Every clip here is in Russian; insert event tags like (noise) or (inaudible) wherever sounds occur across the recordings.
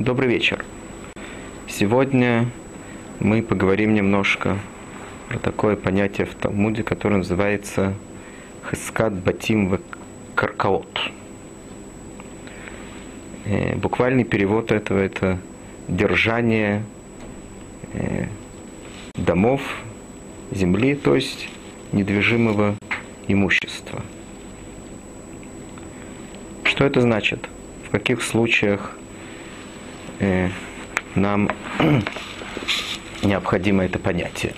Добрый вечер. Сегодня мы поговорим немножко про такое понятие в Талмуде, которое называется Хескат Батим в Каркаот. Э, буквальный перевод этого – это держание э, домов, земли, то есть недвижимого имущества. Что это значит? В каких случаях э, нам (clears throat) необходимо это понятие?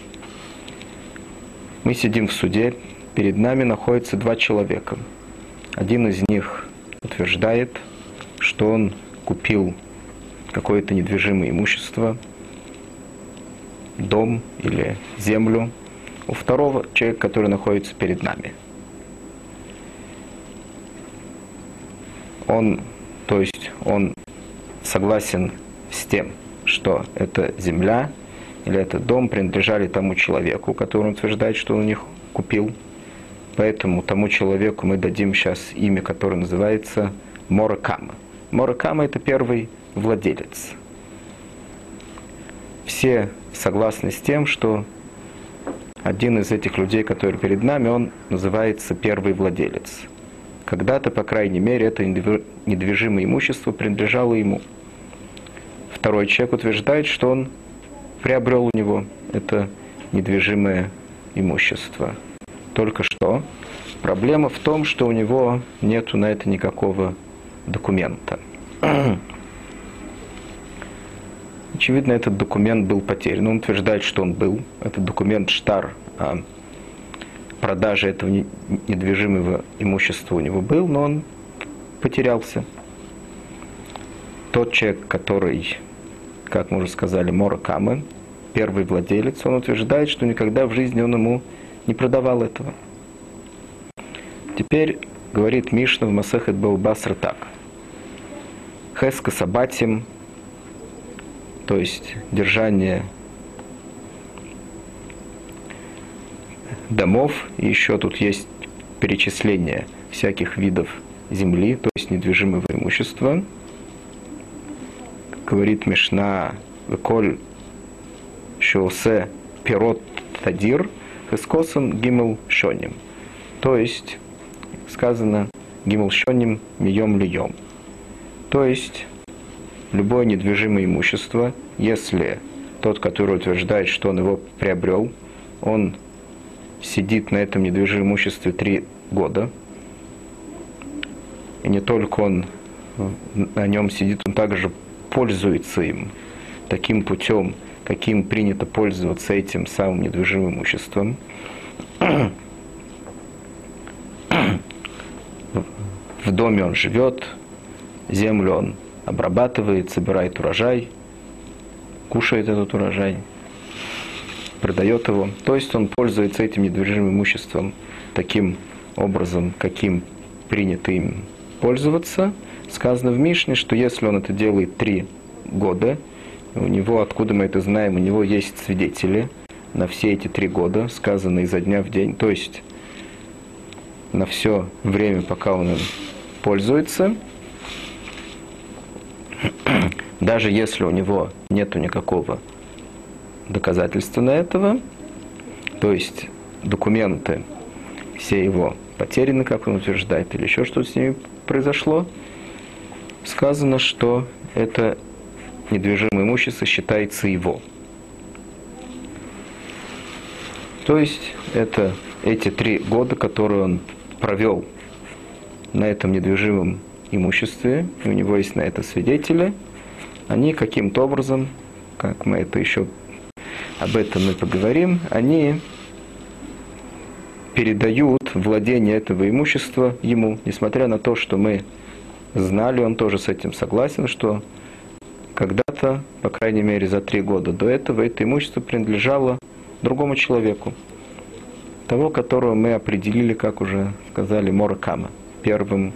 Мы сидим в суде, перед нами находятся два человека. Один из них утверждает, что он купил какое-то недвижимое имущество, дом или землю у второго человека, который находится перед нами. Он, то есть он согласен с тем, что эта земля или этот дом принадлежали тому человеку, который утверждает, что он у них купил. Поэтому тому человеку мы дадим сейчас имя, которое называется Моракама. Моракама – это первый владелец. Все согласны с тем, что один из этих людей, который перед нами, он называется первый владелец. Когда-то, по крайней мере, это недвижимое имущество принадлежало ему. Второй человек утверждает, что он приобрел у него это недвижимое имущество. Только что проблема в том, что у него нету на это никакого документа. Очевидно, этот документ был потерян. Он утверждает, что он был. Этот документ штар о продаже этого недвижимого имущества у него был, но он потерялся. Тот человек, который, как мы уже сказали, Моракамы, первый владелец, он утверждает, что никогда в жизни он ему не продавал этого. Теперь говорит Мишна в Масахет Баубасра так. Хеска Сабатим то есть держание домов, и еще тут есть перечисление всяких видов земли, то есть недвижимого имущества. Говорит Мишна, Веколь Шосе Пирот Тадир, Хескосом Гимел Шоним. То есть сказано Гимел Шоним Мием Льем. То есть любое недвижимое имущество, если тот, который утверждает, что он его приобрел, он сидит на этом недвижимом имуществе три года, и не только он на нем сидит, он также пользуется им таким путем, каким принято пользоваться этим самым недвижимым имуществом. В доме он живет, землю он обрабатывает, собирает урожай, кушает этот урожай, продает его. То есть он пользуется этим недвижимым имуществом таким образом, каким принято им пользоваться. Сказано в Мишне, что если он это делает три года, у него, откуда мы это знаем, у него есть свидетели на все эти три года, сказано изо дня в день, то есть на все время, пока он им пользуется (clears throat) – даже если у него нет никакого доказательства на этого, то есть документы все его потеряны, как он утверждает, или еще что-то с ними произошло, сказано, что это недвижимое имущество считается его. То есть это эти три года, которые он провел на этом недвижимом имуществе, и у него есть на это свидетели, они каким-то образом, как мы это еще об этом мы поговорим, они передают владение этого имущества ему, несмотря на то, что мы знали, он тоже с этим согласен, что когда-то, по крайней мере за три года до этого, это имущество принадлежало другому человеку, того, которого мы определили, как уже сказали, Моракама, первым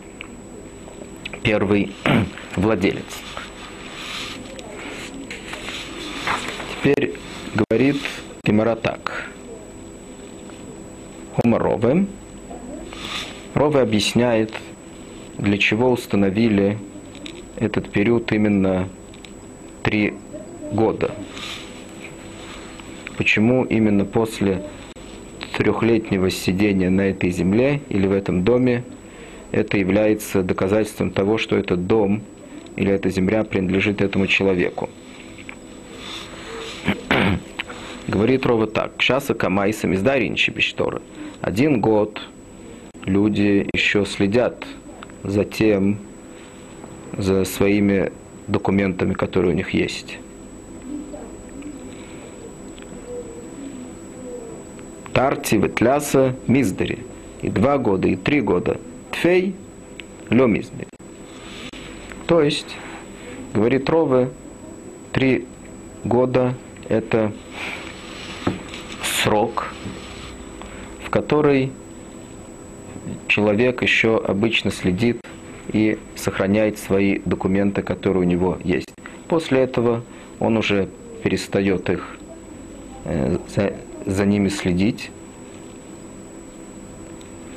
первый (clears throat) владелец. Теперь говорит Гимара так. Хома Рове. Рове объясняет, для чего установили этот период именно три года. Почему именно после трехлетнего сидения на этой земле или в этом доме это является доказательством того, что этот дом или эта земля принадлежит этому человеку. Говорит Рова так. Сейчас Камайса Миздаринчи Бешторы. Один год люди еще следят за тем, за своими документами, которые у них есть. Тарти, Ветляса, Миздари. И два года, и три года. Тфей, Лё Миздари. То есть, говорит Рове, три года – это срок, в который человек еще обычно следит и сохраняет свои документы, которые у него есть. После этого он уже перестает их э, за, за ними следить.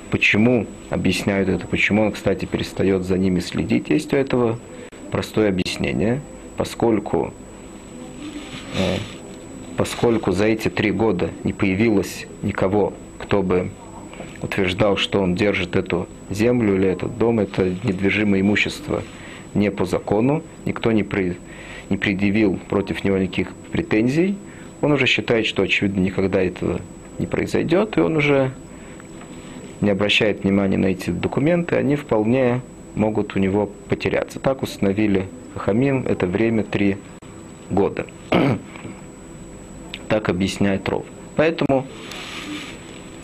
Почему объясняют это, почему он, кстати, перестает за ними следить? Есть у этого простое объяснение, поскольку, э, поскольку за эти три года не появилось никого, кто бы утверждал, что он держит эту землю или этот дом, это недвижимое имущество не по закону, никто не, при, не предъявил против него никаких претензий, он уже считает, что, очевидно, никогда этого не произойдет, и он уже не обращает внимания на эти документы, они вполне могут у него потеряться. Так установили Хахамим, это время три года. (clears throat) так объясняет Ров. Поэтому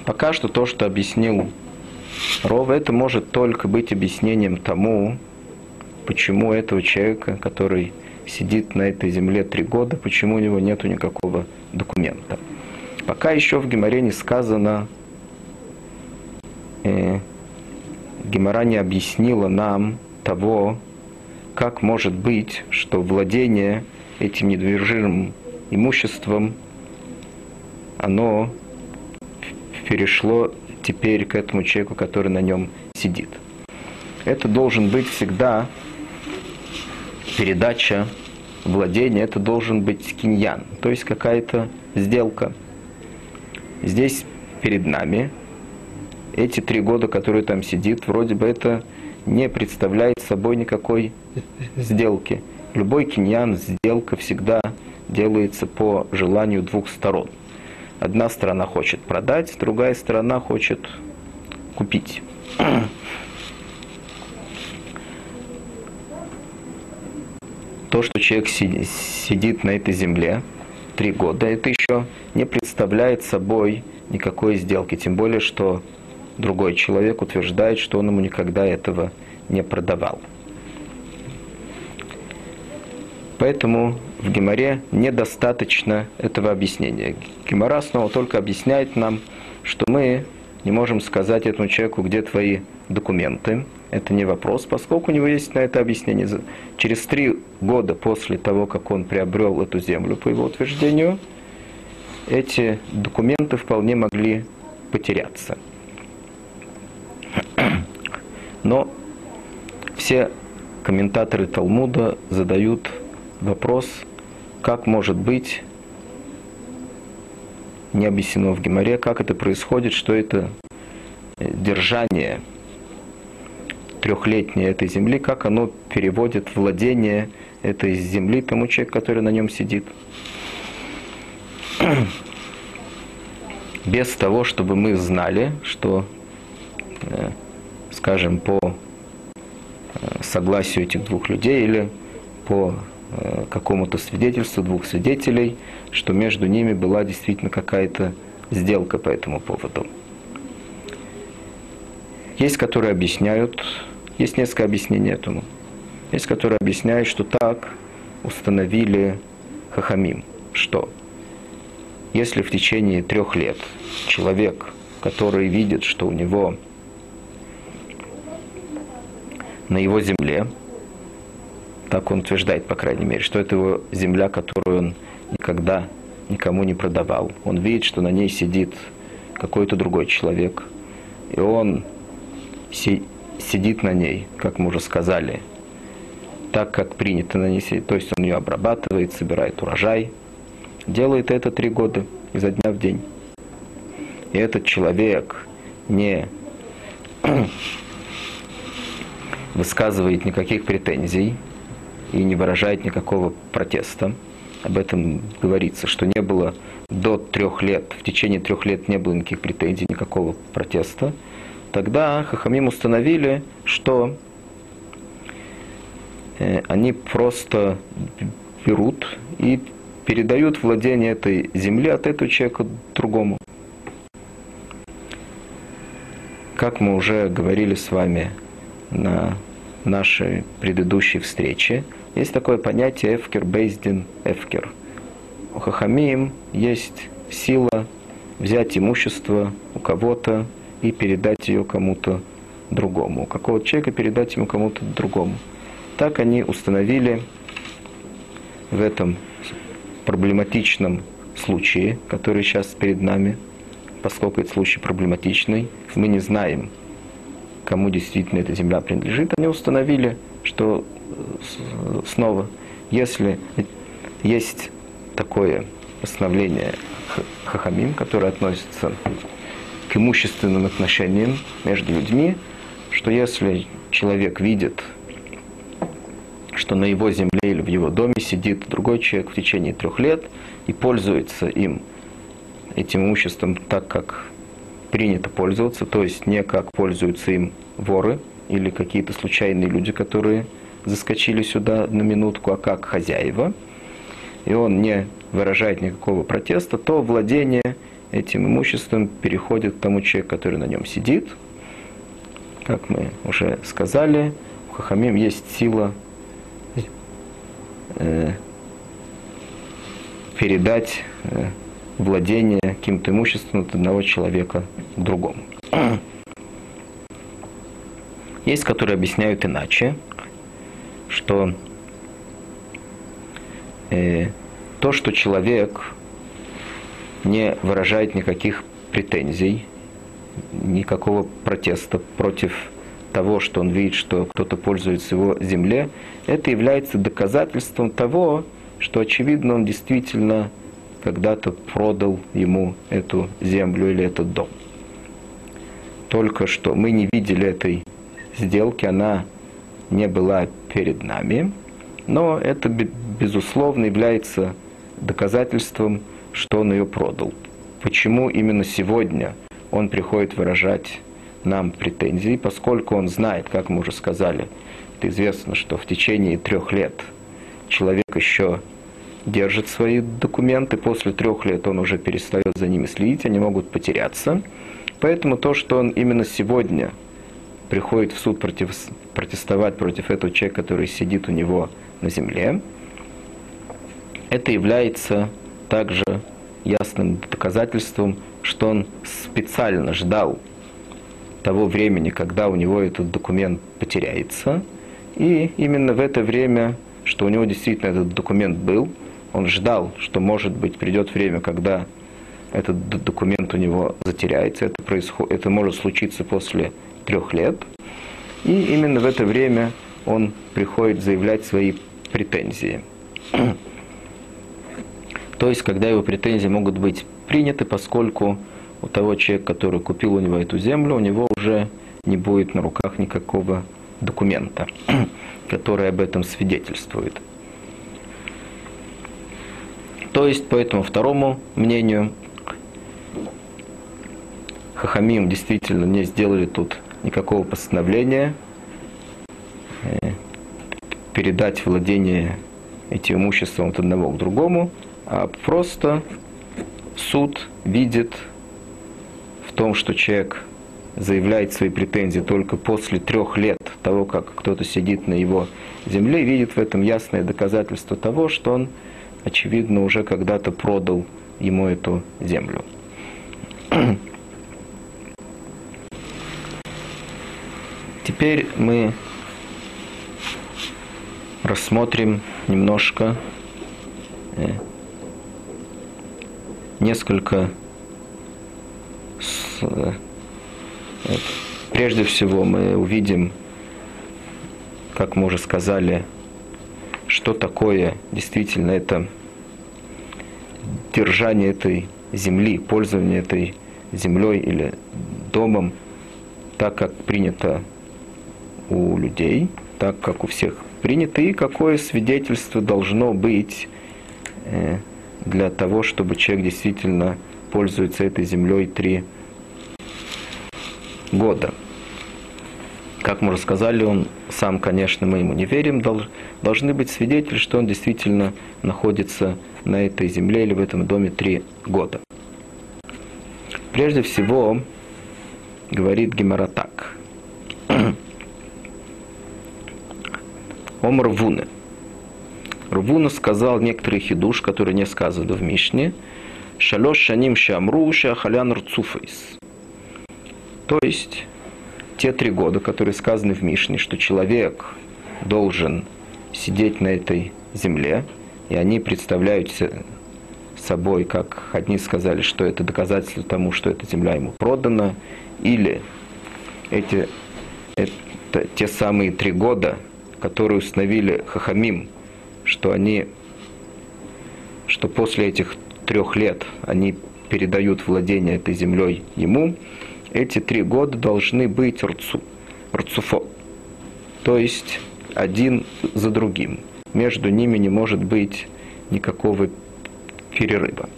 Пока что то, что объяснил Ров, это может только быть объяснением тому, почему этого человека, который сидит на этой земле три года, почему у него нет никакого документа. Пока еще в Геморе не сказано, э, Гемора не объяснила нам того, как может быть, что владение этим недвижимым имуществом, оно перешло теперь к этому человеку, который на нем сидит. Это должен быть всегда передача владения, это должен быть киньян, то есть какая-то сделка. Здесь перед нами эти три года, которые там сидит, вроде бы это не представляет собой никакой сделки. Любой киньян, сделка всегда делается по желанию двух сторон – Одна сторона хочет продать, другая сторона хочет купить. (clears throat) То, что человек сидит на этой земле три года, это еще не представляет собой никакой сделки. Тем более, что другой человек утверждает, что он ему никогда этого не продавал. Поэтому в Геморе недостаточно этого объяснения. Гемора снова только объясняет нам, что мы не можем сказать этому человеку, где твои документы. Это не вопрос, поскольку у него есть на это объяснение. Через три года после того, как он приобрел эту землю, по его утверждению, эти документы вполне могли потеряться. Но все комментаторы Талмуда задают вопрос, как может быть не объяснено в Геморе, как это происходит, что это держание трехлетнее этой земли, как оно переводит владение этой земли тому человеку, который на нем сидит. Без того, чтобы мы знали, что, э, скажем, по э, согласию этих двух людей или по Э, какому-то свидетельству двух свидетелей, что между ними была действительно какая-то сделка по этому поводу. Есть, которые объясняют, есть несколько объяснений этому. Есть, которые объясняют, что так установили Хахамим, что если в течение трех лет человек, который видит, что у него на его земле так он утверждает, по крайней мере, что это его земля, которую он никогда никому не продавал. Он видит, что на ней сидит какой-то другой человек, и он си- сидит на ней, как мы уже сказали, так, как принято на ней сидеть. То есть он ее обрабатывает, собирает урожай. Делает это три года, изо дня в день. И этот человек не (clears throat) высказывает никаких претензий и не выражает никакого протеста. Об этом говорится, что не было до трех лет, в течение трех лет не было никаких претензий, никакого протеста. Тогда Хахамим установили, что э, они просто берут и передают владение этой земли от этого человека другому. Как мы уже говорили с вами на нашей предыдущей встрече, есть такое понятие эфкер бейздин эфкер. У хахамим есть сила взять имущество у кого-то и передать ее кому-то другому. У какого-то человека передать ему кому-то другому. Так они установили в этом проблематичном случае, который сейчас перед нами, поскольку этот случай проблематичный, мы не знаем, кому действительно эта земля принадлежит, они установили, что снова, если есть такое постановление Хахамим, которое относится к имущественным отношениям между людьми, что если человек видит, что на его земле или в его доме сидит другой человек в течение трех лет и пользуется им, этим имуществом так, как принято пользоваться, то есть не как пользуются им воры или какие-то случайные люди, которые заскочили сюда на минутку, а как хозяева, и он не выражает никакого протеста, то владение этим имуществом переходит к тому человеку, который на нем сидит. Как мы уже сказали, у Хахамим есть сила э, передать э, владение каким-то имуществом от одного человека к другому. (clears throat) Есть, которые объясняют иначе, что э, то, что человек не выражает никаких претензий, никакого протеста против того, что он видит, что кто-то пользуется его земле, это является доказательством того, что, очевидно, он действительно когда-то продал ему эту землю или этот дом. Только что мы не видели этой сделки, она не была перед нами, но это, безусловно, является доказательством, что он ее продал. Почему именно сегодня он приходит выражать нам претензии, поскольку он знает, как мы уже сказали, это известно, что в течение трех лет человек еще держит свои документы, после трех лет он уже перестает за ними следить, они могут потеряться. Поэтому то, что он именно сегодня приходит в суд против, протестовать против этого человека, который сидит у него на земле, это является также ясным доказательством, что он специально ждал того времени, когда у него этот документ потеряется, и именно в это время, что у него действительно этот документ был, он ждал, что, может быть, придет время, когда этот документ у него затеряется. Это, происход... это может случиться после трех лет. И именно в это время он приходит заявлять свои претензии. (clears throat) То есть, когда его претензии могут быть приняты, поскольку у того человека, который купил у него эту землю, у него уже не будет на руках никакого документа, (clears throat) который об этом свидетельствует. То есть, по этому второму мнению, Хахамим действительно не сделали тут никакого постановления э, передать владение этим имуществом от одного к другому, а просто суд видит в том, что человек заявляет свои претензии только после трех лет того, как кто-то сидит на его земле, видит в этом ясное доказательство того, что он очевидно, уже когда-то продал ему эту землю. (clears throat) Теперь мы рассмотрим немножко э, несколько с, э, прежде всего мы увидим, как мы уже сказали, что такое действительно это держание этой земли, пользование этой землей или домом, так как принято у людей, так как у всех принято, и какое свидетельство должно быть э, для того, чтобы человек действительно пользуется этой землей три года. Как мы рассказали, он сам, конечно, мы ему не верим, должны быть свидетели, что он действительно находится на этой земле или в этом доме три года. Прежде всего, говорит Гемора Ом Рвуне. Рвуна сказал некоторые хидуш, которые не сказаны в Мишне. Шалош шаним шамру шахалян рцуфейс. То есть, те три года, которые сказаны в Мишне, что человек должен сидеть на этой земле, и они представляют собой, как одни сказали, что это доказательство тому, что эта земля ему продана, или эти, это те самые три года, которые установили Хахамим, что они, что после этих трех лет они передают владение этой землей ему, эти три года должны быть рцу, рцуфо, то есть один за другим. Между ними не может быть никакого перерыва.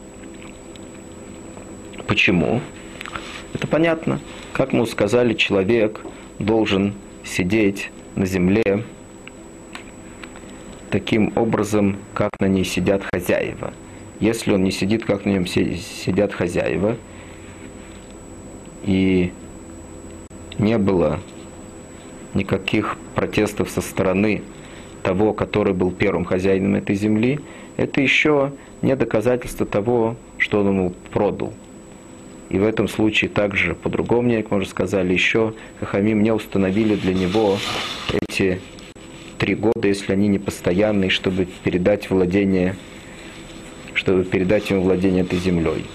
Почему? Это понятно. Как мы сказали, человек должен сидеть на земле таким образом, как на ней сидят хозяева. Если он не сидит, как на нем сидят хозяева, и не было никаких протестов со стороны того, который был первым хозяином этой земли, это еще не доказательство того, что он ему продал. И в этом случае также, по-другому, как мы уже сказали, еще Хахамим не установили для него эти три года, если они не постоянные, чтобы передать владение, чтобы передать ему владение этой землей.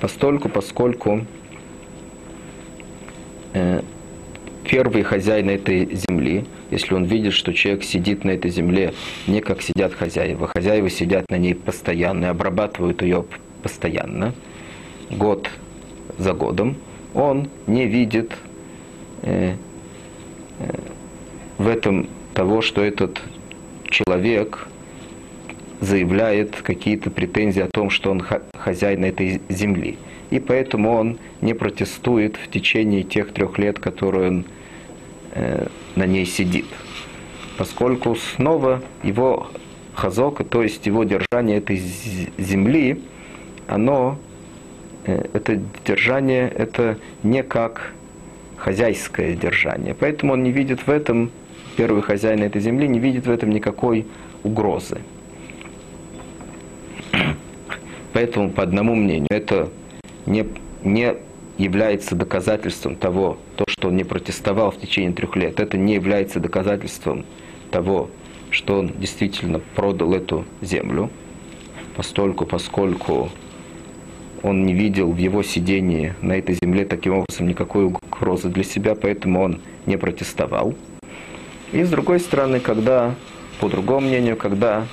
Постольку, поскольку э, первый хозяин этой земли, если он видит, что человек сидит на этой земле не как сидят хозяева, хозяева сидят на ней постоянно обрабатывают ее постоянно, год за годом, он не видит э, э, в этом того, что этот человек заявляет какие-то претензии о том, что он хозяин этой земли. И поэтому он не протестует в течение тех трех лет, которые он э, на ней сидит. Поскольку снова его хазока, то есть его держание этой земли, оно, э, это держание, это не как хозяйское держание. Поэтому он не видит в этом первый хозяин этой земли не видит в этом никакой угрозы. Поэтому, по одному мнению, это не, не является доказательством того, то, что он не протестовал в течение трех лет, это не является доказательством того, что он действительно продал эту землю, постольку, поскольку он не видел в его сидении на этой земле таким образом никакой угрозы для себя, поэтому он не протестовал. И с другой стороны, когда, по другому мнению, когда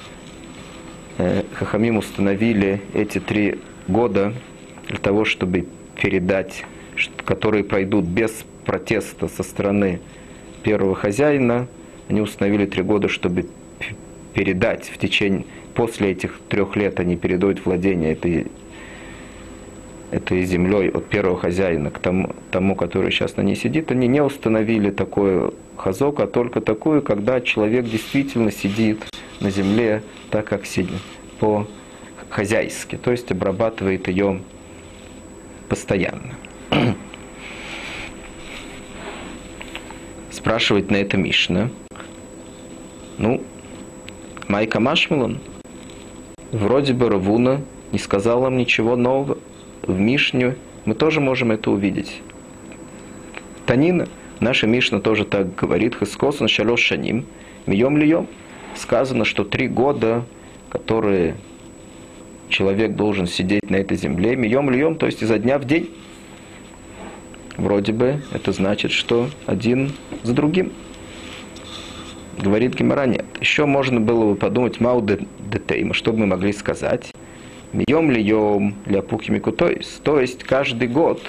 э, Хахамим установили эти три года для того, чтобы передать, которые пройдут без протеста со стороны первого хозяина, они установили три года, чтобы передать в течение, после этих трех лет они передают владение этой, этой землей от первого хозяина к тому, тому, который сейчас на ней сидит, они не установили такое хазок, а только такую, когда человек действительно сидит на земле так, как сидит по-хозяйски, то есть обрабатывает ее постоянно. (clears throat) Спрашивает на это Мишна. Ну, Майка Машмалан, вроде бы Равуна не сказал нам ничего нового. В Мишне мы тоже можем это увидеть. Танина – Наша Мишна тоже так говорит. Хискосан шалош шаним. Мием льем. Сказано, что три года, которые человек должен сидеть на этой земле, мием льем, то есть изо дня в день. Вроде бы это значит, что один за другим. Говорит Гимара, нет. Еще можно было бы подумать, мау детейма, что бы мы могли сказать. Мием ли йом для пукимику, то есть, то есть каждый год,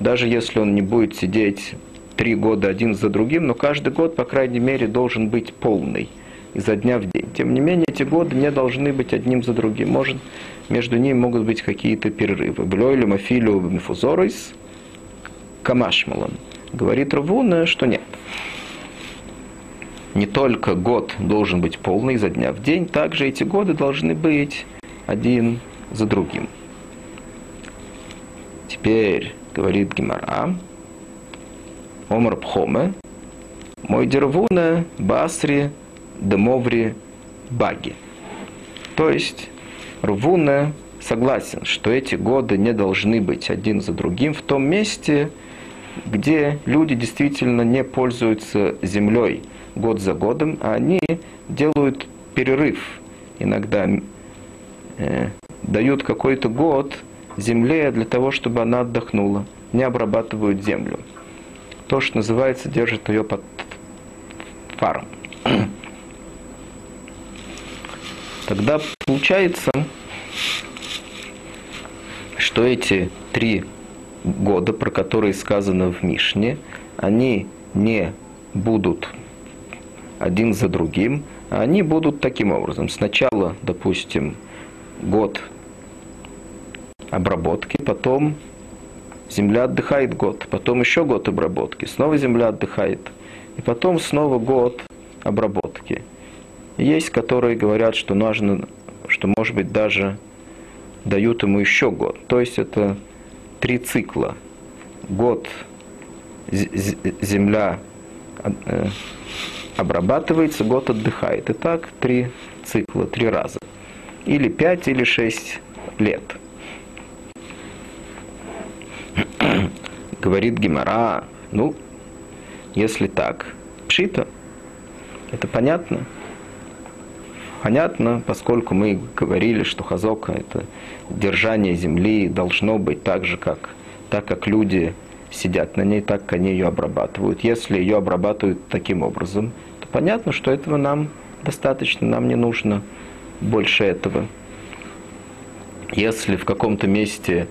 даже если он не будет сидеть три года один за другим, но каждый год, по крайней мере, должен быть полный изо дня в день. Тем не менее, эти годы не должны быть одним за другим. Может, между ними могут быть какие-то перерывы. Блойлю мафилю мифузорис камашмалан. Говорит Равуна, что нет. Не только год должен быть полный изо дня в день, также эти годы должны быть один за другим. Теперь говорит Гимара, Омар Пхоме, мой дервуна Басри Демоври Баги. То есть Рвуна согласен, что эти годы не должны быть один за другим в том месте, где люди действительно не пользуются землей год за годом, а они делают перерыв. Иногда э, дают какой-то год земле для того, чтобы она отдохнула, не обрабатывают землю. То, что называется, держит ее под фаром. (clears throat) Тогда получается, что эти три года, про которые сказано в Мишне, они не будут один за другим, а они будут таким образом. Сначала, допустим, год обработки, потом земля отдыхает год, потом еще год обработки, снова земля отдыхает, и потом снова год обработки. Есть, которые говорят, что нужно, что может быть даже дают ему еще год. То есть это три цикла. Год земля э, обрабатывается, год отдыхает. И так три цикла, три раза. Или пять, или шесть лет. Говорит Гимара, ну, если так, пшита, это понятно? Понятно, поскольку мы говорили, что хазока – это держание земли должно быть так же, как, так как люди сидят на ней, так как они ее обрабатывают. Если ее обрабатывают таким образом, то понятно, что этого нам достаточно, нам не нужно больше этого. Если в каком-то месте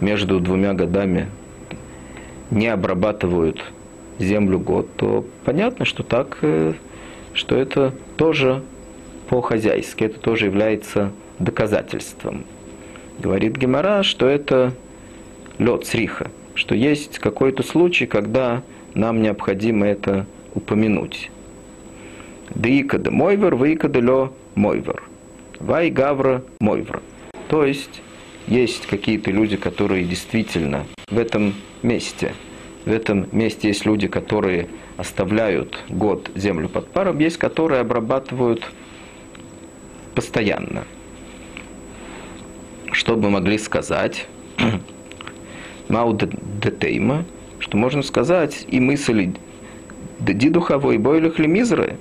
между двумя годами не обрабатывают землю год, то понятно, что так, э, что это тоже по-хозяйски. Это тоже является доказательством. Говорит Гемора, что это лед сриха, что есть какой-то случай, когда нам необходимо это упомянуть. Дыикада мойвер, выикада лё мойвер. Вай гавра мойвер. То есть есть какие-то люди, которые действительно в этом месте, в этом месте есть люди, которые оставляют год землю под паром, есть, которые обрабатывают постоянно. Что бы могли сказать? (clears throat) Мау детейма, что можно сказать и мысли дидуховой бойлих мизры.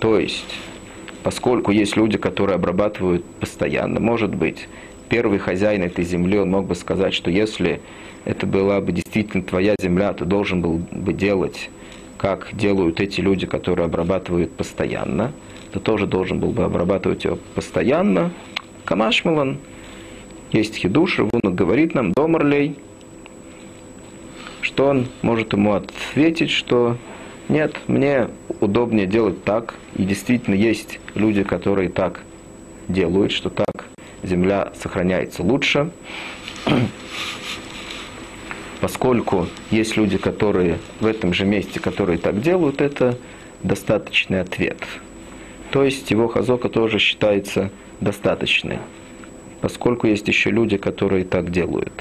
То есть, поскольку есть люди, которые обрабатывают постоянно, может быть, первый хозяин этой земли, он мог бы сказать, что если это была бы действительно твоя земля, ты должен был бы делать, как делают эти люди, которые обрабатывают постоянно – ты тоже должен был бы обрабатывать ее постоянно. Камашмалан, есть хидуш, Равуна говорит нам, домарлей, что он может ему ответить, что нет, мне удобнее делать так, и действительно есть люди, которые так делают, что так земля сохраняется лучше. (clears throat) Поскольку есть люди, которые в этом же месте, которые так делают, это достаточный ответ. То есть его хазока тоже считается достаточной, поскольку есть еще люди, которые так делают.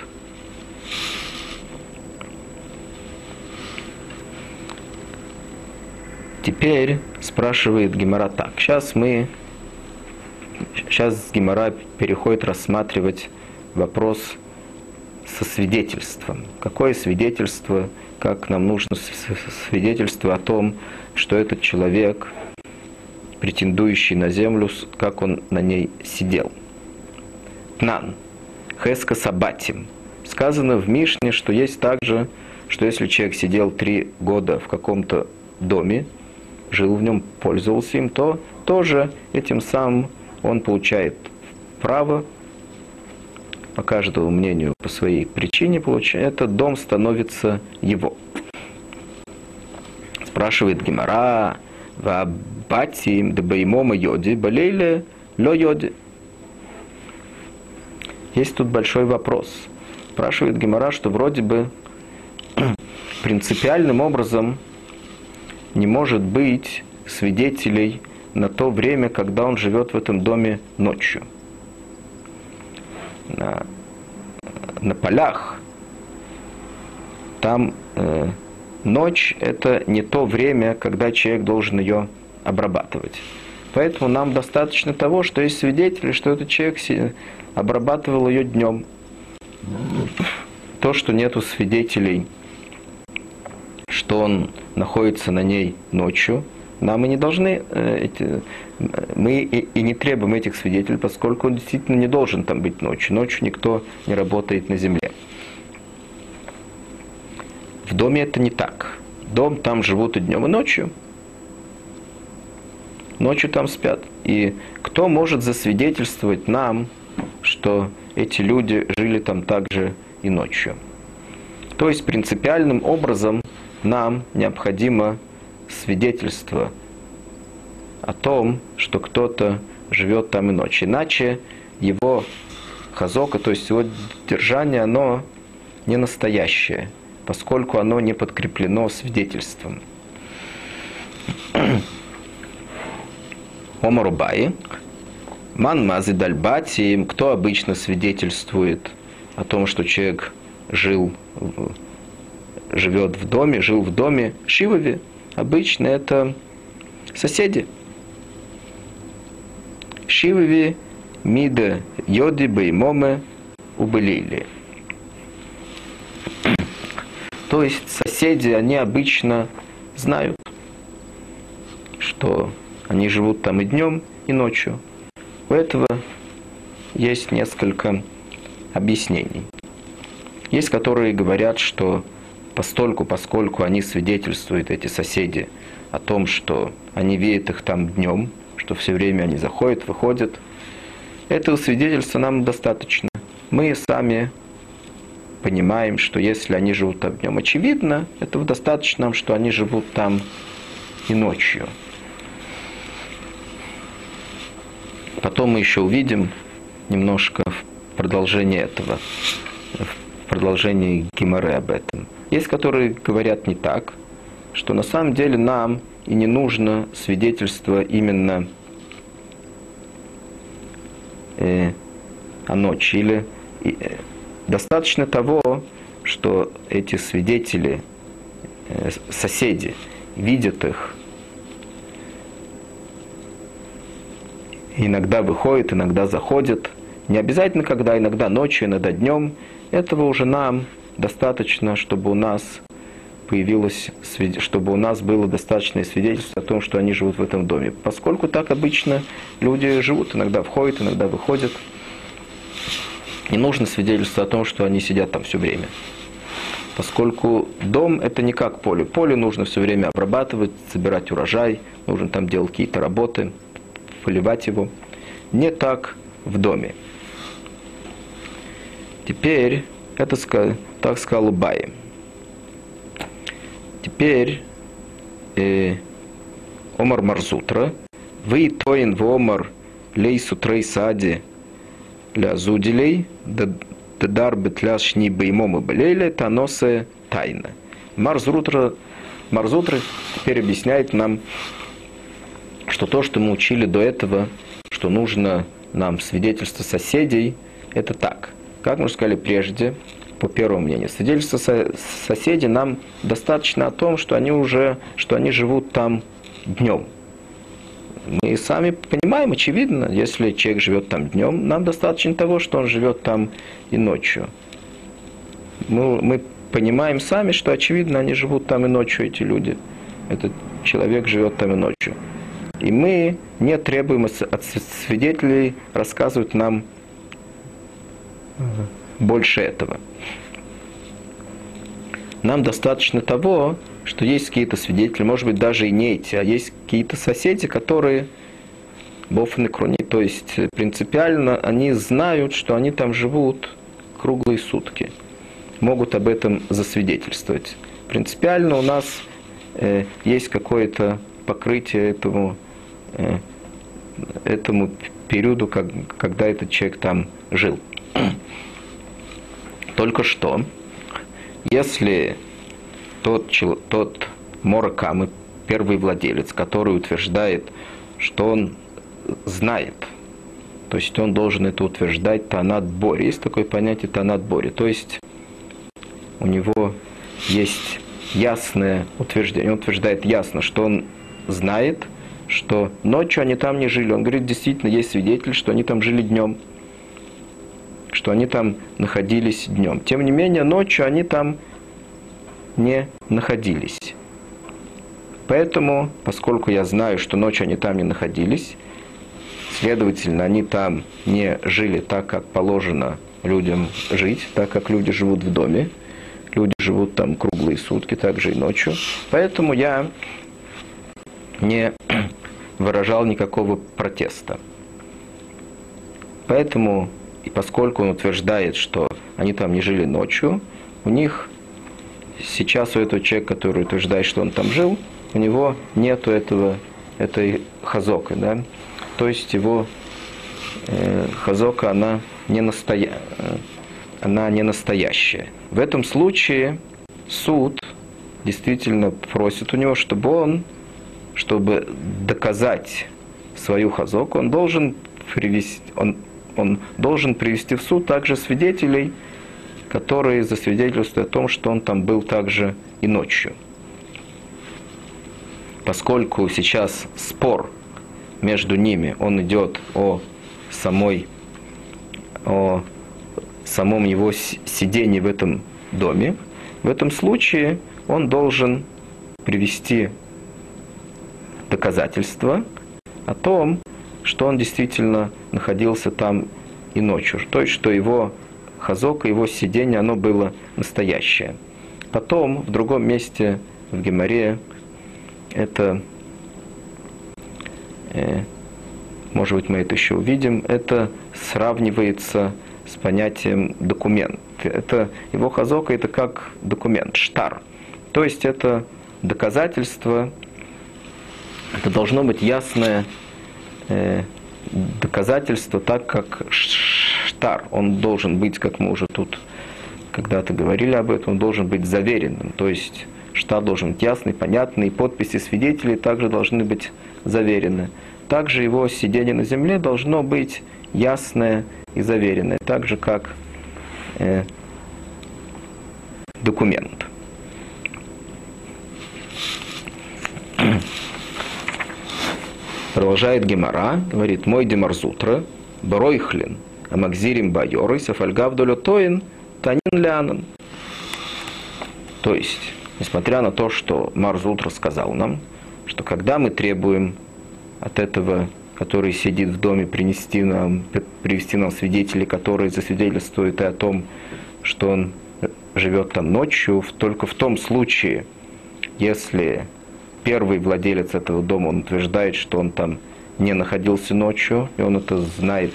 Теперь спрашивает Гимара так. Сейчас мы, сейчас Гимара переходит рассматривать вопрос со свидетельством. Какое свидетельство, как нам нужно свидетельство о том, что этот человек претендующий на землю, как он на ней сидел. Тнан. Хеска Сабатим. Сказано в Мишне, что есть также, что если человек сидел три года в каком-то доме, жил в нем, пользовался им, то тоже этим самым он получает право по каждому мнению, по своей причине, получает, этот дом становится его. Спрашивает Гимара, Вабатим дебаймома йоди, болели ло йоди. Есть тут большой вопрос. Спрашивает Гимара, что вроде бы (clears throat) принципиальным образом не может быть свидетелей на то время, когда он живет в этом доме ночью. На, на полях там э, ночь это не то время, когда человек должен ее обрабатывать. Поэтому нам достаточно того, что есть свидетели, что этот человек обрабатывал ее днем. То, что нету свидетелей, что он находится на ней ночью, нам и не должны, э, мы и не требуем этих свидетелей, поскольку он действительно не должен там быть ночью. Ночью никто не работает на земле. В доме это не так. Дом там живут и днем, и ночью. Ночью там спят. И кто может засвидетельствовать нам, что эти люди жили там также и ночью? То есть принципиальным образом нам необходимо свидетельство о том, что кто-то живет там и ночью. Иначе его хазока, то есть его держание, оно не настоящее, поскольку оно не подкреплено свидетельством. Омарубай, Ман Мази Дальбати, кто обычно свидетельствует о том, что человек жил, живет в доме, жил в доме Шивове, обычно это соседи. Шивови, Мида, Йоди, Беймоме, Убылили. То есть соседи, они обычно знают, что они живут там и днем, и ночью. У этого есть несколько объяснений. Есть, которые говорят, что постольку, поскольку они свидетельствуют, эти соседи, о том, что они видят их там днем, что все время они заходят, выходят, этого свидетельства нам достаточно. Мы сами понимаем, что если они живут там днем, очевидно, этого достаточно нам, что они живут там и ночью. Потом мы еще увидим немножко в продолжении этого, в продолжении Гимары об этом. Есть, которые говорят не так, что на самом деле нам и не нужно свидетельство именно э, о ночи. Или э, достаточно того, что эти свидетели, э, соседи, видят их, иногда выходят, иногда заходят, не обязательно когда, иногда ночью, иногда днем, этого уже нам достаточно, чтобы у нас появилось, чтобы у нас было достаточное свидетельство о том, что они живут в этом доме. Поскольку так обычно люди живут, иногда входят, иногда выходят. Не нужно свидетельство о том, что они сидят там все время. Поскольку дом это не как поле. Поле нужно все время обрабатывать, собирать урожай, нужно там делать какие-то работы, поливать его. Не так в доме. Теперь это так сказал Убай. Теперь э, Омар Марзутра, вы тоин в Омар лейсу трей сади ля зуделей, дар бетляс шни беймом и болели, таносе тайна. Марзутра, Марзутра теперь объясняет нам, что то, что мы учили до этого, что нужно нам свидетельство соседей, это так – как мы сказали прежде, по первому мнению, свидетельство со соседей нам достаточно о том, что они уже, что они живут там днем. Мы сами понимаем, очевидно, если человек живет там днем, нам достаточно того, что он живет там и ночью. Мы, мы понимаем сами, что очевидно, они живут там и ночью, эти люди. Этот человек живет там и ночью. И мы не требуем от свидетелей рассказывать нам больше этого. Нам достаточно того, что есть какие-то свидетели, может быть, даже и не эти, а есть какие-то соседи, которые Бофны круни, то есть принципиально они знают, что они там живут круглые сутки, могут об этом засвидетельствовать. Принципиально у нас э, есть какое-то покрытие этому, э, этому периоду, как, когда этот человек там жил. (clears throat) Только что, если тот, тот Моракамы, первый владелец, который утверждает, что он знает. То есть он должен это утверждать танат боре. Есть такое понятие танат боре. То есть у него есть ясное утверждение. Он утверждает ясно, что он знает, что ночью они там не жили. Он говорит, действительно, есть свидетель, что они там жили днем. Что они там находились днем. Тем не менее, ночью они там не находились. Поэтому, поскольку я знаю, что ночью они там не находились, Следовательно, они там не жили так, как положено людям жить, так как люди живут в доме. Люди живут там круглые сутки, также и ночью. Поэтому я не (clears throat) выражал никакого протеста. Поэтому, и поскольку он утверждает, что они там не жили ночью, у них сейчас у этого человека, который утверждает, что он там жил, у него нету этого, этой хазока, да, то есть его э, хазока, она не, настоя... она не настоящая. В этом случае суд действительно просит у него, чтобы он, чтобы доказать свою хазоку, он должен привести, он, он должен привести в суд также свидетелей, которые засвидетельствуют о том, что он там был также и ночью. Поскольку сейчас спор между ними, он идет о самой, о самом его сидении в этом доме, в этом случае он должен привести доказательства о том, что он действительно находился там и ночью, то есть, что его хазок, его сидение, оно было настоящее. Потом в другом месте в Геморе это Э, может быть, мы это еще увидим, это сравнивается с понятием документ. Это его хазока это как документ, штар. То есть это доказательство, это должно быть ясное доказательство, так как штар, он должен быть, как мы уже тут когда-то говорили об этом, он должен быть заверенным. То есть штар должен быть ясный, понятный, подписи свидетелей также должны быть заверены. Также его сидение на земле должно быть ясное и заверенное, так же как э, документ. Продолжает Гемара, говорит, мой демарзутра, бройхлин, амакзирим байоры, сафальгавдолю тоин, танин лянан. То есть, несмотря на то, что Марзутра сказал нам, что когда мы требуем от этого, который сидит в доме, принести нам, привести нам свидетелей, которые засвидетельствуют и о том, что он живет там ночью, только в том случае, если первый владелец этого дома, он утверждает, что он там не находился ночью, и он это знает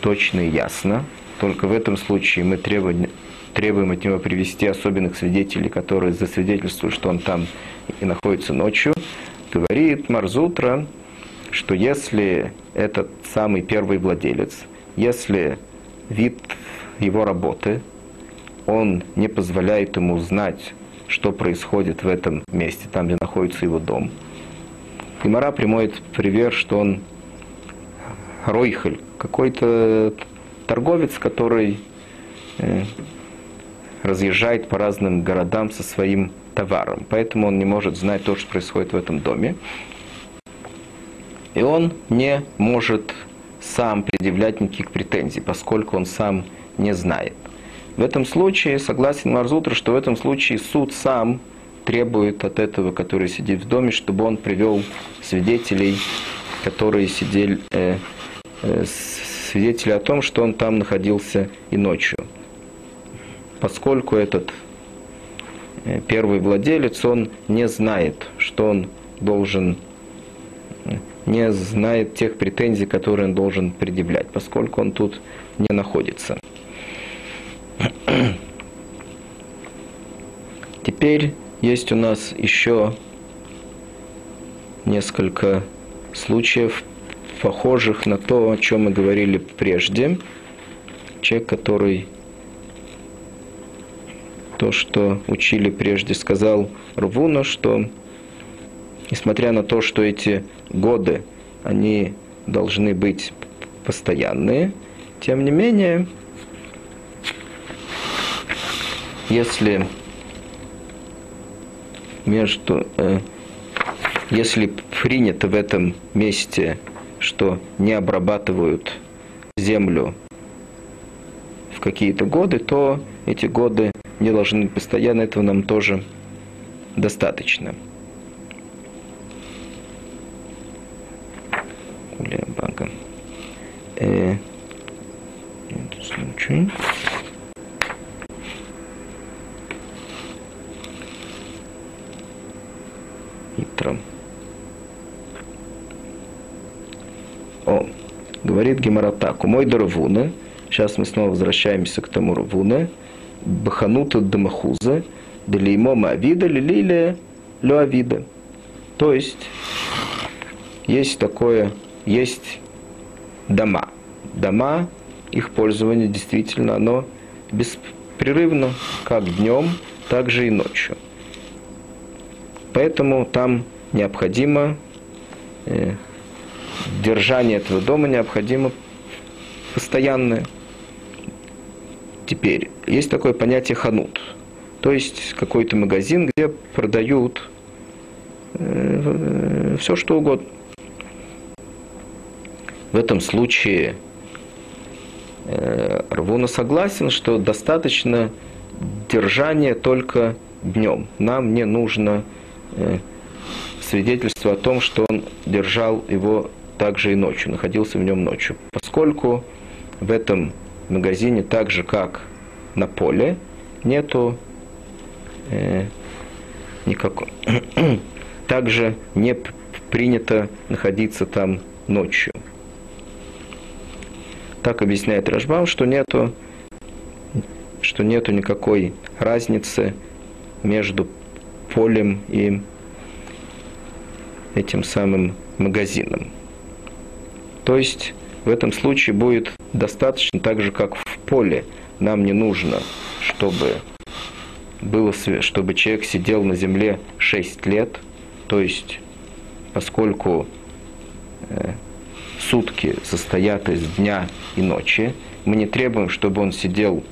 точно и ясно, только в этом случае мы требуем, требуем от него привести особенных свидетелей, которые засвидетельствуют, что он там и находится ночью, говорит Марзутра, что если этот самый первый владелец, если вид его работы, он не позволяет ему знать, что происходит в этом месте, там, где находится его дом. Гимара примет пример, что он ройхель, какой-то торговец, который э, разъезжает по разным городам со своим товаром. Поэтому он не может знать то, что происходит в этом доме. И он не может сам предъявлять никаких претензий, поскольку он сам не знает. В этом случае, согласен Марзутра, что в этом случае суд сам требует от этого, который сидит в доме, чтобы он привел свидетелей, которые сидели, э, э, свидетели о том, что он там находился и ночью. Поскольку этот э, первый владелец, он не знает, что он должен, не знает тех претензий, которые он должен предъявлять, поскольку он тут не находится. (clears throat) Теперь есть у нас еще несколько случаев, похожих на то, о чем мы говорили прежде. Человек, который то, что учили прежде, сказал Рвуна, что несмотря на то, что эти годы, они должны быть постоянные, тем не менее, если между, э, если принято в этом месте, что не обрабатывают землю в какие-то годы, то эти годы не должны быть постоянно, этого нам тоже достаточно. Бага. Э, случай. Итром. О, Гемаратаку, мой Равуна, сейчас мы снова возвращаемся к тому Равуна, Баханута Дамахуза, Делеймо Маавида, Лилилия Люавида. То есть, есть такое, есть дома. Дома, их пользование действительно, оно беспрерывно, как днем, так же и ночью. Поэтому там необходимо э, держание этого дома необходимо постоянное. Теперь, есть такое понятие ханут, то есть какой-то магазин, где продают э, все что угодно. В этом случае э, Рвуна согласен, что достаточно держания только днем. Нам не нужно э, свидетельство о том, что он держал его также и ночью, находился в нем ночью. Поскольку в этом магазине так же, как на поле, нету э, никакого. (clears throat) Также не принято находиться там ночью. Так объясняет Рашбам, что нету, что нету никакой разницы между полем и этим самым магазином. То есть в этом случае будет достаточно так же, как в поле. Нам не нужно, чтобы, было, чтобы человек сидел на земле 6 лет, то есть поскольку э, сутки состоят из дня и ночи, мы не требуем, чтобы он сидел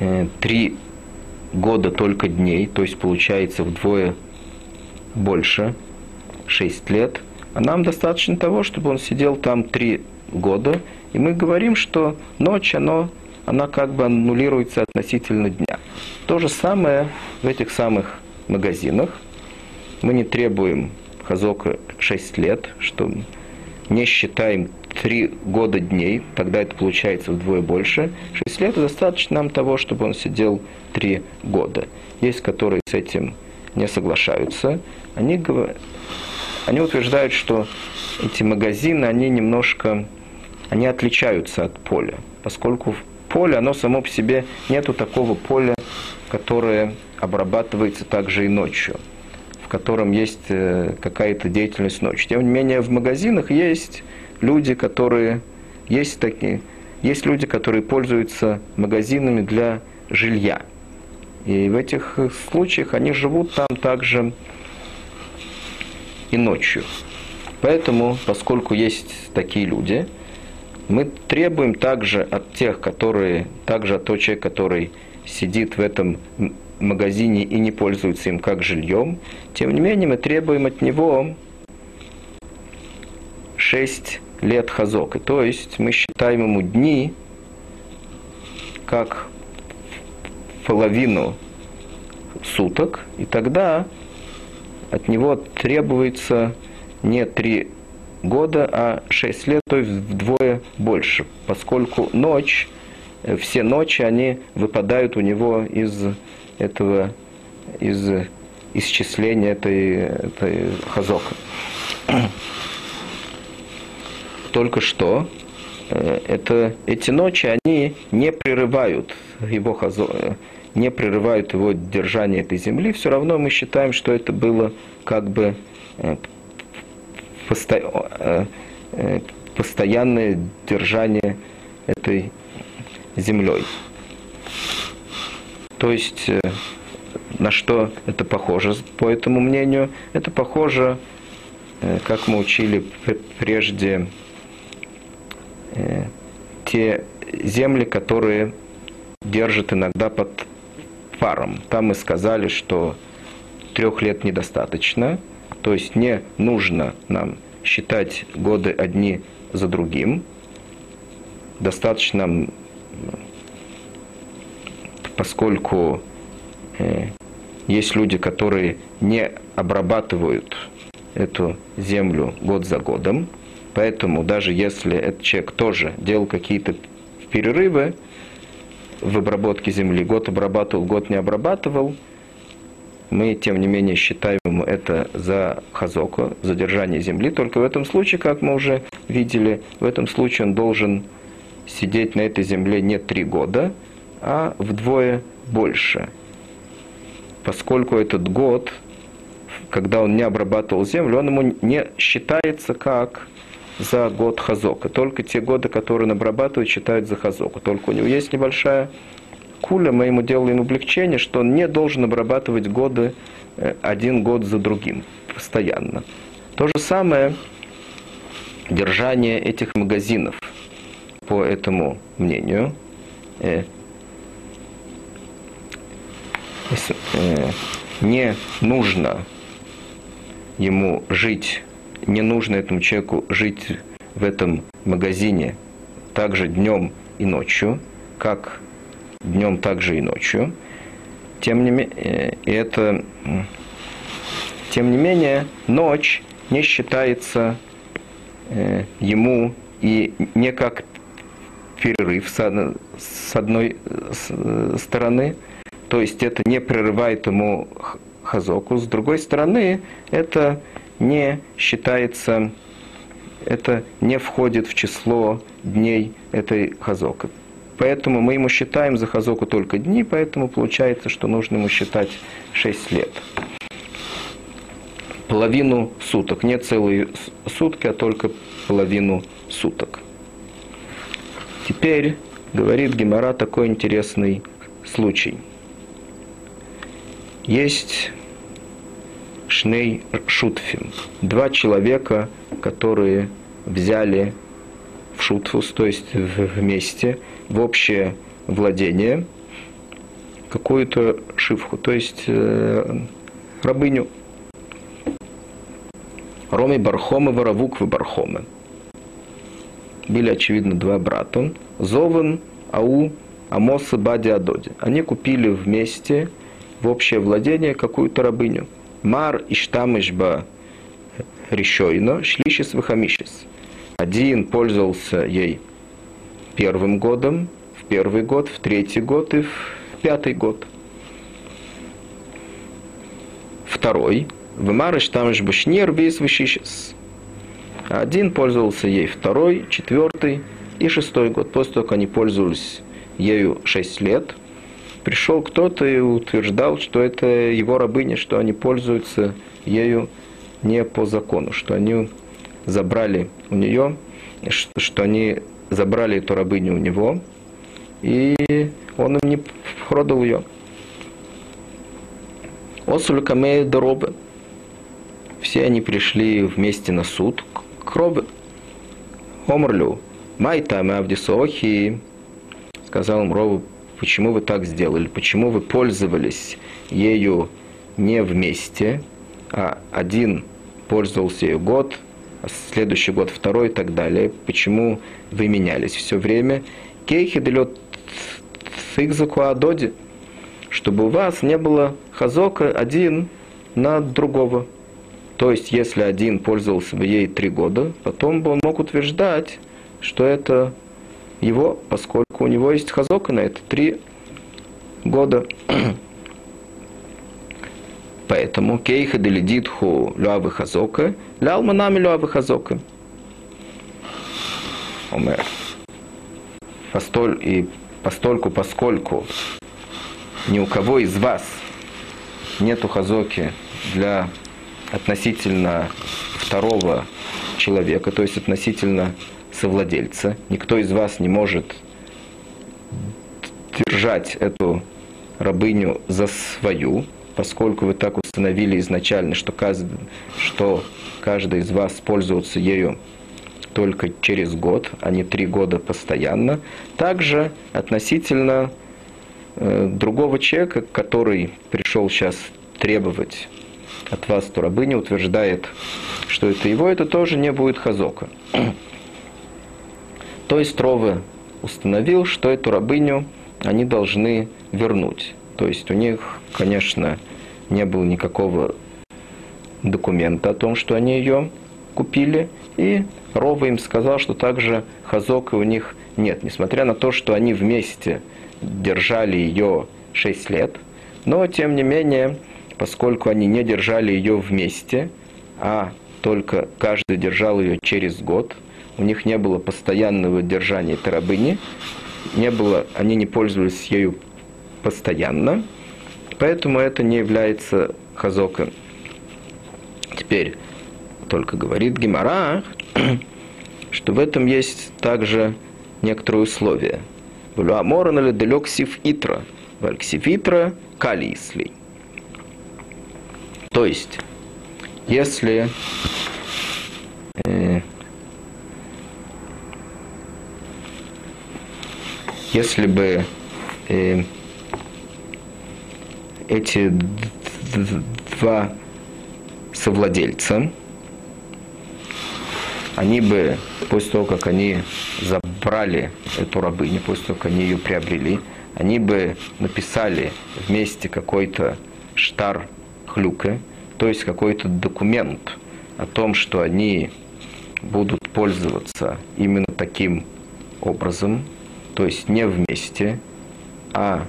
э, три года только дней, то есть получается вдвое больше, 6 лет, а нам достаточно того, чтобы он сидел там 3 года, и мы говорим, что ночь, оно, она как бы аннулируется относительно дня. То же самое в этих самых магазинах. Мы не требуем хазока 6 лет, что не считаем 3 года дней, тогда это получается вдвое больше. 6 лет достаточно нам того, чтобы он сидел 3 года. Есть, которые с этим не соглашаются. Они говорят, они утверждают, что эти магазины, они немножко, они отличаются от поля, поскольку поле, оно само по себе, нету такого поля, которое обрабатывается также и ночью, в котором есть э, какая-то деятельность ночью. Тем не менее, в магазинах есть люди, которые, есть такие, есть люди, которые пользуются магазинами для жилья. И в этих случаях они живут там также и ночью. Поэтому, поскольку есть такие люди, мы требуем также от тех, которые, также от того человека, который сидит в этом магазине и не пользуется им как жильем, тем не менее мы требуем от него 6 лет хазок. И то есть мы считаем ему дни как половину суток, и тогда от него требуется не три года, а шесть лет, то есть вдвое больше, поскольку ночь э, все ночи, они выпадают у него из этого, из исчисления этой, этой хазока. (clears throat) Только что э, это, эти ночи, они не прерывают его хазо, не прерывают его держание этой земли, все равно мы считаем, что это было как бы посто, постоянное держание этой землей. То есть, э, на что это похоже, по этому мнению? Это похоже, э, как мы учили прежде, э, те земли, которые держат иногда под паром. Там мы сказали, что трех лет недостаточно, то есть не нужно нам считать годы одни за другим. Достаточно, поскольку э, есть люди, которые не обрабатывают эту землю год за годом, поэтому даже если этот человек тоже делал какие-то перерывы в обработке земли, год обрабатывал, год не обрабатывал – мы, тем не менее, считаем это за хазоку, задержание земли. Только в этом случае, как мы уже видели, в этом случае он должен сидеть на этой земле не три года, а вдвое больше. Поскольку этот год, когда он не обрабатывал землю, он ему не считается как за год хазока. Только те годы, которые он обрабатывает, считают за хазоку. Только у него есть небольшая Куля мы ему делаем облегчение, что он не должен обрабатывать годы э, один год за другим постоянно. То же самое держание этих магазинов, по этому мнению, э, э, не нужно ему жить, не нужно этому человеку жить в этом магазине также днем и ночью, как днем также и ночью. Тем не, менее, это, тем не менее, ночь не считается э, ему и не как перерыв с одной стороны, то есть это не прерывает ему хазоку, с другой стороны, это не считается, это не входит в число дней этой хазока. Поэтому мы ему считаем за хазоку только дни, поэтому получается, что нужно ему считать 6 лет. Половину суток, не целые сутки, а только половину суток. Теперь говорит Гемора такой интересный случай. Есть Шней Шутфим. Два человека, которые взяли в Шутфус, то есть вместе, в общее владение какую-то шивху, то есть э, рабыню. Роми Бархомы, Воровук Бархомы. Были, очевидно, два брата. Зован, Ау, Амоса, Бади, Адоди. Они купили вместе в общее владение какую-то рабыню. Мар Иштамышба Ришойно, Шлишис Вахамишис. Один пользовался ей первым годом, в первый год, в третий год и в пятый год. Второй. В Марыш там же бушнер весь вышищес. Один пользовался ей второй, четвертый и шестой год. После того, как они пользовались ею шесть лет, пришел кто-то и утверждал, что это его рабыня, что они пользуются ею не по закону, что они забрали у нее, что они забрали эту рабыню у него, и он им не продал ее. Осуль камея доробы. Все они пришли вместе на суд к Робе. Омрлю, майта авдисохи, сказал им Робе, почему вы так сделали, почему вы пользовались ею не вместе, а один пользовался ее год, а следующий год второй и так далее. Почему вы менялись все время? Кейхи делет цикзаку адоди, чтобы у вас не было хазока один на другого. То есть, если один пользовался бы ей три года, потом бы он мог утверждать, что это его, поскольку у него есть хазока на это три года. (clears throat) Поэтому кейха делидитху люавы хазока, лялманами люавы хазока. Омер. Постоль, и постольку, поскольку ни у кого из вас нету хазоки для относительно второго человека, то есть относительно совладельца. Никто из вас не может держать эту рабыню за свою, поскольку вы так установили изначально, что каждый, что каждый из вас пользуется ею только через год, а не три года постоянно. Также относительно э, другого человека, который пришел сейчас требовать от вас, то рабыня утверждает, что это его, это тоже не будет хазока. То есть Рове установил, что эту рабыню они должны вернуть. То есть у них, конечно, не было никакого документа о том, что они ее купили, и Рова им сказал, что также хазока у них нет, несмотря на то, что они вместе держали ее 6 лет, но тем не менее, поскольку они не держали ее вместе, а только каждый держал ее через год, у них не было постоянного держания этой рабыни, не было, они не пользовались ею постоянно, поэтому это не является хазоком. Теперь только говорит Гимара, (clears throat) что в этом есть также некоторые условия. Аморан или далек сив итра, вальксив итра калисли. То есть, если э, если бы э, эти два совладельца, они бы, после того, как они забрали эту рабыню, после того, как они ее приобрели, они бы написали вместе какой-то штар хлюка, то есть какой-то документ о том, что они будут пользоваться именно таким образом, то есть не вместе, а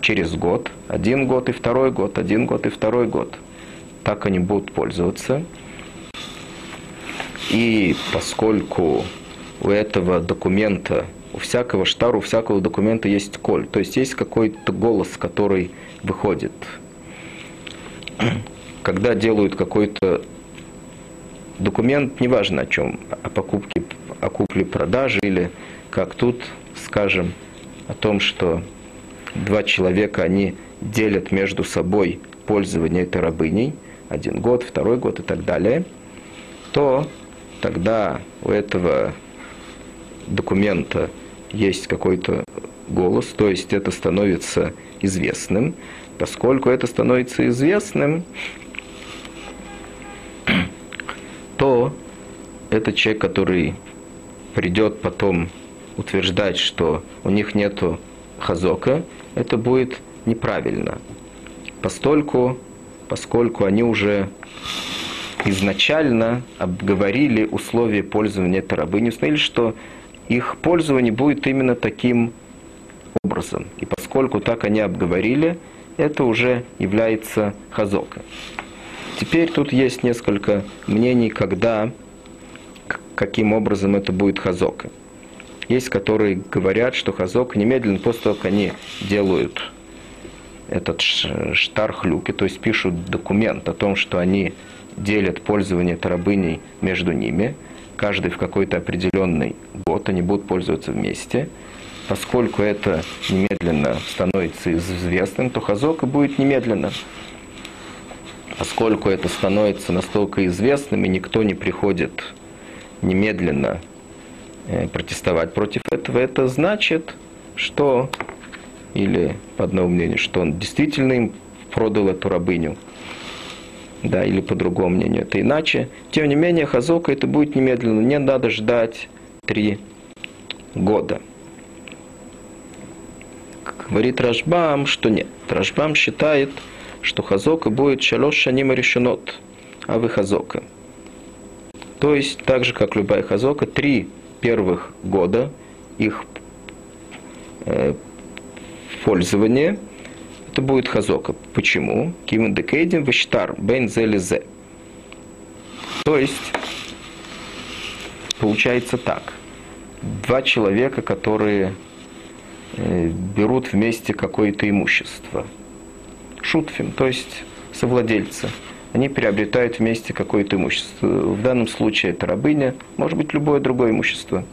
через год, один год и второй год, один год и второй год. Так они будут пользоваться. И поскольку у этого документа, у всякого штара, у всякого документа есть коль, то есть есть какой-то голос, который выходит. (clears throat) Когда делают какой-то документ, неважно о чем, о покупке, о купле-продаже или как тут, скажем, о том, что два человека, они делят между собой пользование этой рабыней, один год, второй год и так далее, то тогда у этого документа есть какой-то голос, то есть это становится известным. Поскольку это становится известным, то этот человек, который придет потом утверждать, что у них нету хазока, это будет неправильно. Постольку, поскольку они уже изначально обговорили условия пользования этой рабыни, установили, что их пользование будет именно таким образом. И поскольку так они обговорили, это уже является хазока. Теперь тут есть несколько мнений, когда, каким образом это будет хазока. Есть, которые говорят, что хазок немедленно после того, как они делают этот штар хлюки, то есть пишут документ о том, что они делят пользование тарабыней между ними, каждый в какой-то определенный год они будут пользоваться вместе. Поскольку это немедленно становится известным, то хазока будет немедленно. Поскольку это становится настолько известным, и никто не приходит немедленно протестовать против этого, это значит, что, или по одному мнению, что он действительно им продал эту рабыню, да, или по другому мнению, это иначе. Тем не менее, Хазока это будет немедленно, не надо ждать три года. Говорит Рашбам, что нет. Рашбам считает, что Хазока будет шалош решенот, а вы Хазока. То есть, так же, как любая Хазока, три первых года их э, пользование, это будет хазока. Почему? Ким декейдим вештар бен зелезе. То есть, получается так. Два человека, которые э, берут вместе какое-то имущество. Шутфим, то есть совладельцы. Они приобретают вместе какое-то имущество. В данном случае это рабыня, может быть любое другое имущество.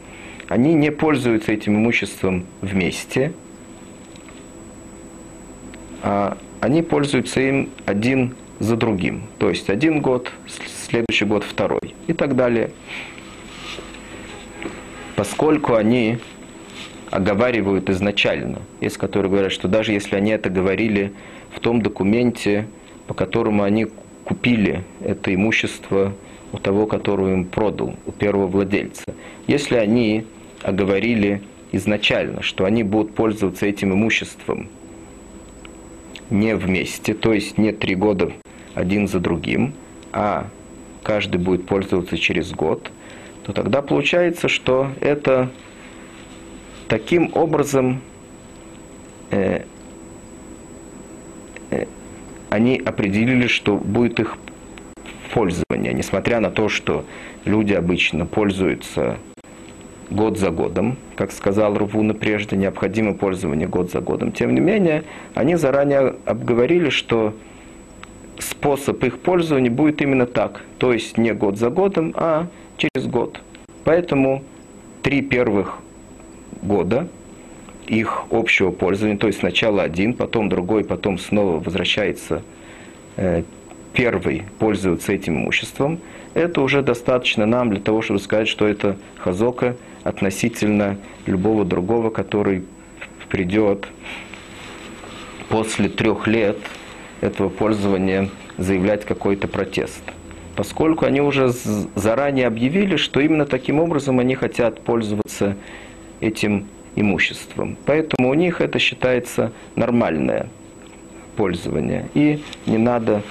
Они не пользуются этим имуществом вместе, а они пользуются им один за другим. То есть один год, следующий год второй и так далее. Поскольку они оговаривают изначально, есть которые говорят, что даже если они это говорили в том документе, по которому они купили это имущество у того, которого им продал, у первого владельца. Если они оговорили изначально, что они будут пользоваться этим имуществом не вместе, то есть не три года один за другим, а каждый будет пользоваться через год, то тогда получается, что это таким образом э, э, они определили, что будет их пользование, несмотря на то, что люди обычно пользуются год за годом, как сказал Рувуна прежде, необходимо пользование год за годом. Тем не менее, они заранее обговорили, что способ их пользования будет именно так, то есть не год за годом, а через год. Поэтому три первых года их общего пользования, то есть сначала один, потом другой, потом снова возвращается э, первый, пользуется этим имуществом, это уже достаточно нам для того, чтобы сказать, что это хазока относительно любого другого, который придет после трех лет этого пользования заявлять какой-то протест. Поскольку они уже заранее объявили, что именно таким образом они хотят пользоваться этим имуществом. Поэтому у них это считается нормальное пользование. И не надо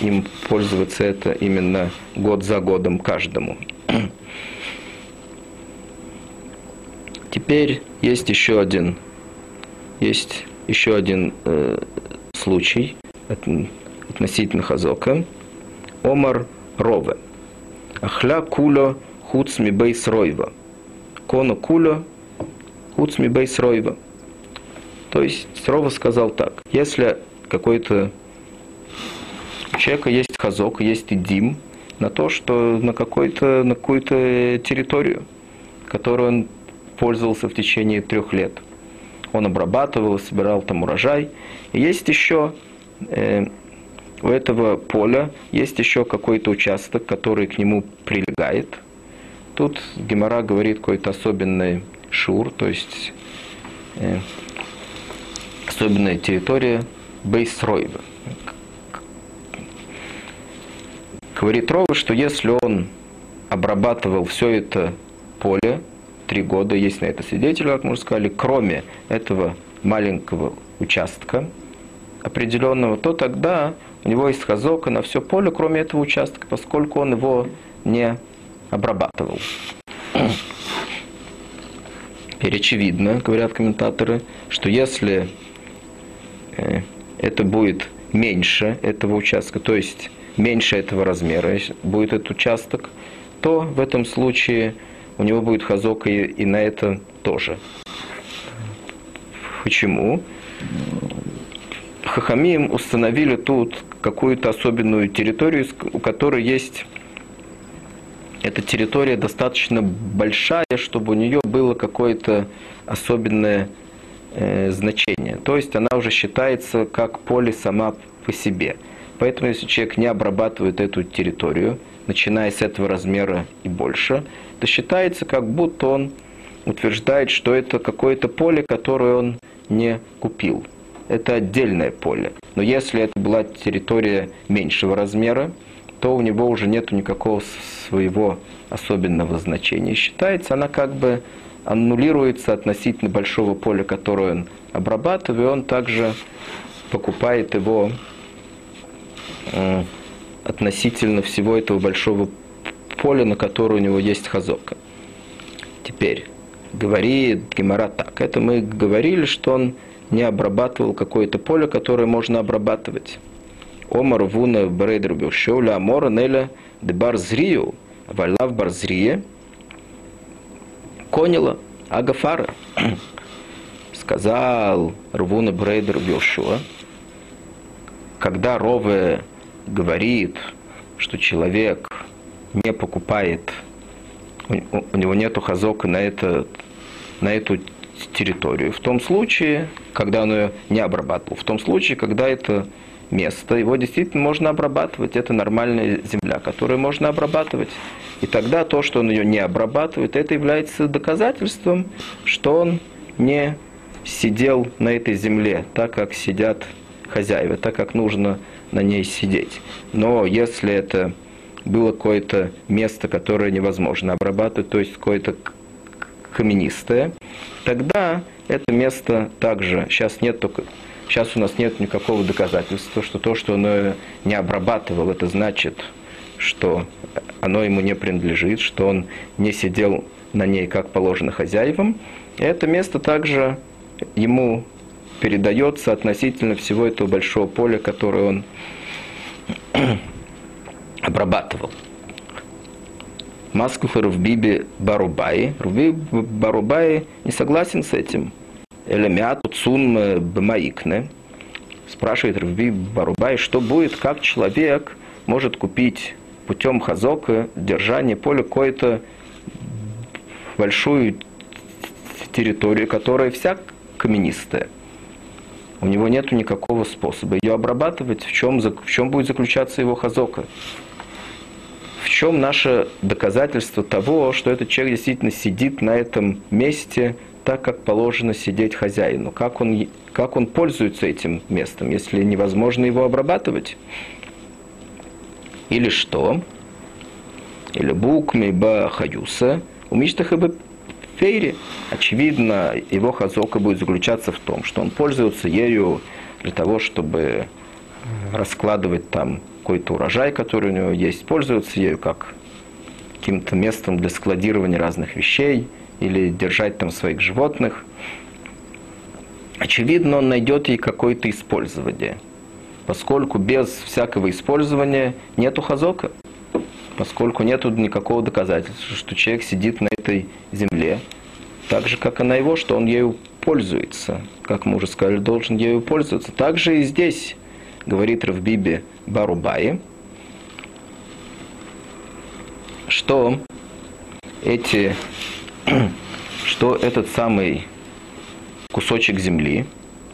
им пользоваться это именно год за годом каждому. (clears throat) Теперь есть еще один, есть еще один э, случай относительно Хазока. Омар Рове. Ахля куло хуц ми бейс ройва. Коно куло хуц ми бейс ройва. То есть Рова сказал так. Если какой-то у человека есть хазок, есть идим на то, что на, какой-то, на какую-то территорию, которую он пользовался в течение трех лет. Он обрабатывал, собирал там урожай. И есть еще э, у этого поля есть еще какой-то участок, который к нему прилегает. Тут Гемора говорит какой-то особенный шур, то есть э, особенная территория Бейсройва. Говорит Рова, что если он обрабатывал все это поле, три года, есть на это свидетели, как мы уже сказали, кроме этого маленького участка определенного, то тогда у него есть хазока на все поле, кроме этого участка, поскольку он его не обрабатывал. Теперь очевидно, говорят комментаторы, что если э, это будет меньше этого участка, то есть меньше этого размера будет этот участок, то в этом случае у него будет хазок и, и на это тоже. Почему? Хахамим установили тут какую-то особенную территорию, у которой есть эта территория достаточно большая, чтобы у нее было какое-то особенное э, значение. То есть она уже считается как поле сама по себе. Поэтому если человек не обрабатывает эту территорию, начиная с этого размера и больше, то считается, как будто он утверждает, что это какое-то поле, которое он не купил. Это отдельное поле. Но если это была территория меньшего размера, то у него уже нет никакого своего особенного значения. считается, она как бы аннулируется относительно большого поля, которое он обрабатывает, и он также покупает его Э, относительно всего этого большого поля, на которое у него есть хазока. Теперь, говорит Гемора так. Это мы говорили, что он не обрабатывал какое-то поле, которое можно обрабатывать. Омар вуна брейдер бюшоля амора неля де барзрию, валав барзрие, конила агафара. (clears throat) Сказал Рвуна Брейдер Бешуа, когда Рове говорит, что человек не покупает, у, него нету хазока на, это, на эту территорию, в том случае, когда он ее не обрабатывал, в том случае, когда это место, его действительно можно обрабатывать, это нормальная земля, которую можно обрабатывать. И тогда то, что он ее не обрабатывает, это является доказательством, что он не сидел на этой земле так, как сидят хозяева, так, как нужно на ней сидеть. Но если это было какое-то место, которое невозможно обрабатывать, то есть какое-то каменистое, тогда это место также, сейчас нет только, сейчас у нас нет никакого доказательства, что то, что оно не обрабатывал, это значит, что оно ему не принадлежит, что он не сидел на ней, как положено хозяевам. И это место также ему передается относительно всего этого большого поля, которое он (clears throat) обрабатывал. Маскуха Рувбиби Барубай. Рувби Барубай не согласен с этим. Элемиату Цун Бмаикне. Спрашивает Рувби Барубай, что будет, как человек может купить путем хазока держание поля какую-то большую территорию, которая вся каменистая. У него нет никакого способа ее обрабатывать, в чем, в чем будет заключаться его хазока. В чем наше доказательство того, что этот человек действительно сидит на этом месте так, как положено сидеть хозяину? Как он, как он пользуется этим местом, если невозможно его обрабатывать? Или что? Или букми ба хаюса, умиштаха бы фейре. Очевидно, его хазока будет заключаться в том, что он пользуется ею для того, чтобы раскладывать там какой-то урожай, который у него есть, пользуется ею как каким-то местом для складирования разных вещей или держать там своих животных. Очевидно, он найдет ей какое-то использование – поскольку без всякого использования нету хазока, поскольку нету никакого доказательства, что человек сидит на этой земле, так же, как и на его, что он ею пользуется, как мы уже сказали, должен ею пользоваться. Также и здесь, говорит Равбиби Барубаи, что эти, (clears throat) что этот самый кусочек земли,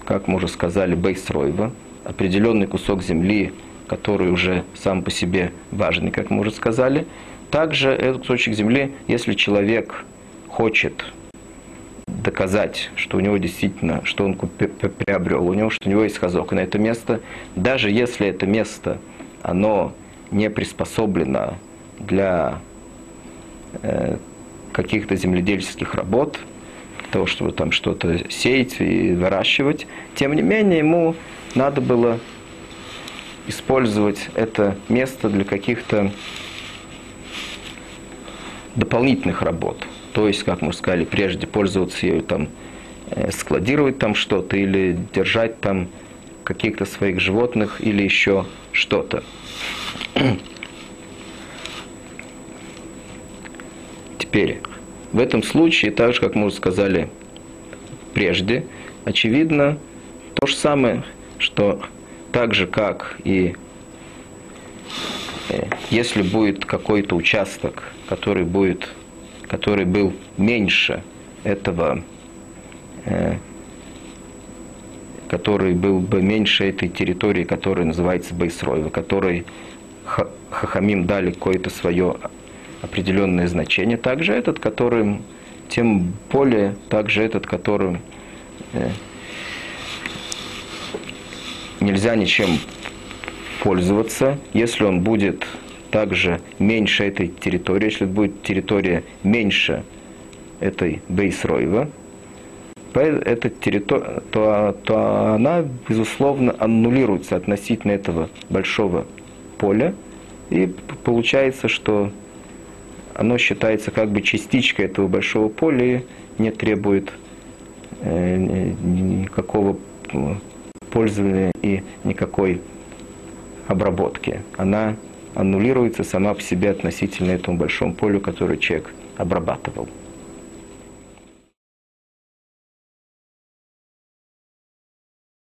как мы уже сказали, Бейсройва, определенный кусок земли, который уже сам по себе важный, как мы уже сказали. Также этот кусочек земли, если человек хочет доказать, что у него действительно, что он приобрел, у него, что у него есть хазок на это место, даже если это место, оно не приспособлено для э, каких-то земледельческих работ, того, чтобы там что-то сеять и выращивать, тем не менее ему надо было использовать это место для каких-то дополнительных работ. То есть, как мы сказали, прежде пользоваться ею, там, э, складировать там что-то или держать там каких-то своих животных или еще что-то. Теперь, в этом случае, так же, как мы уже сказали прежде, очевидно, то же самое – что так же, как и э, если будет какой-то участок, который будет, который был меньше этого, э, который был бы меньше этой территории, которая называется Бейсрой, которой Хахамим дали какое-то свое определенное значение, также этот, которым, тем более также этот, которым э, нельзя ничем пользоваться, если он будет также меньше этой территории, если будет территория меньше этой бейсройва, эта территория, то, то она, безусловно, аннулируется относительно этого большого поля, и получается, что оно считается как бы частичкой этого большого поля, не требует э, никакого пользования и никакой обработки. Она аннулируется сама по себе относительно этому большому полю, которое человек обрабатывал.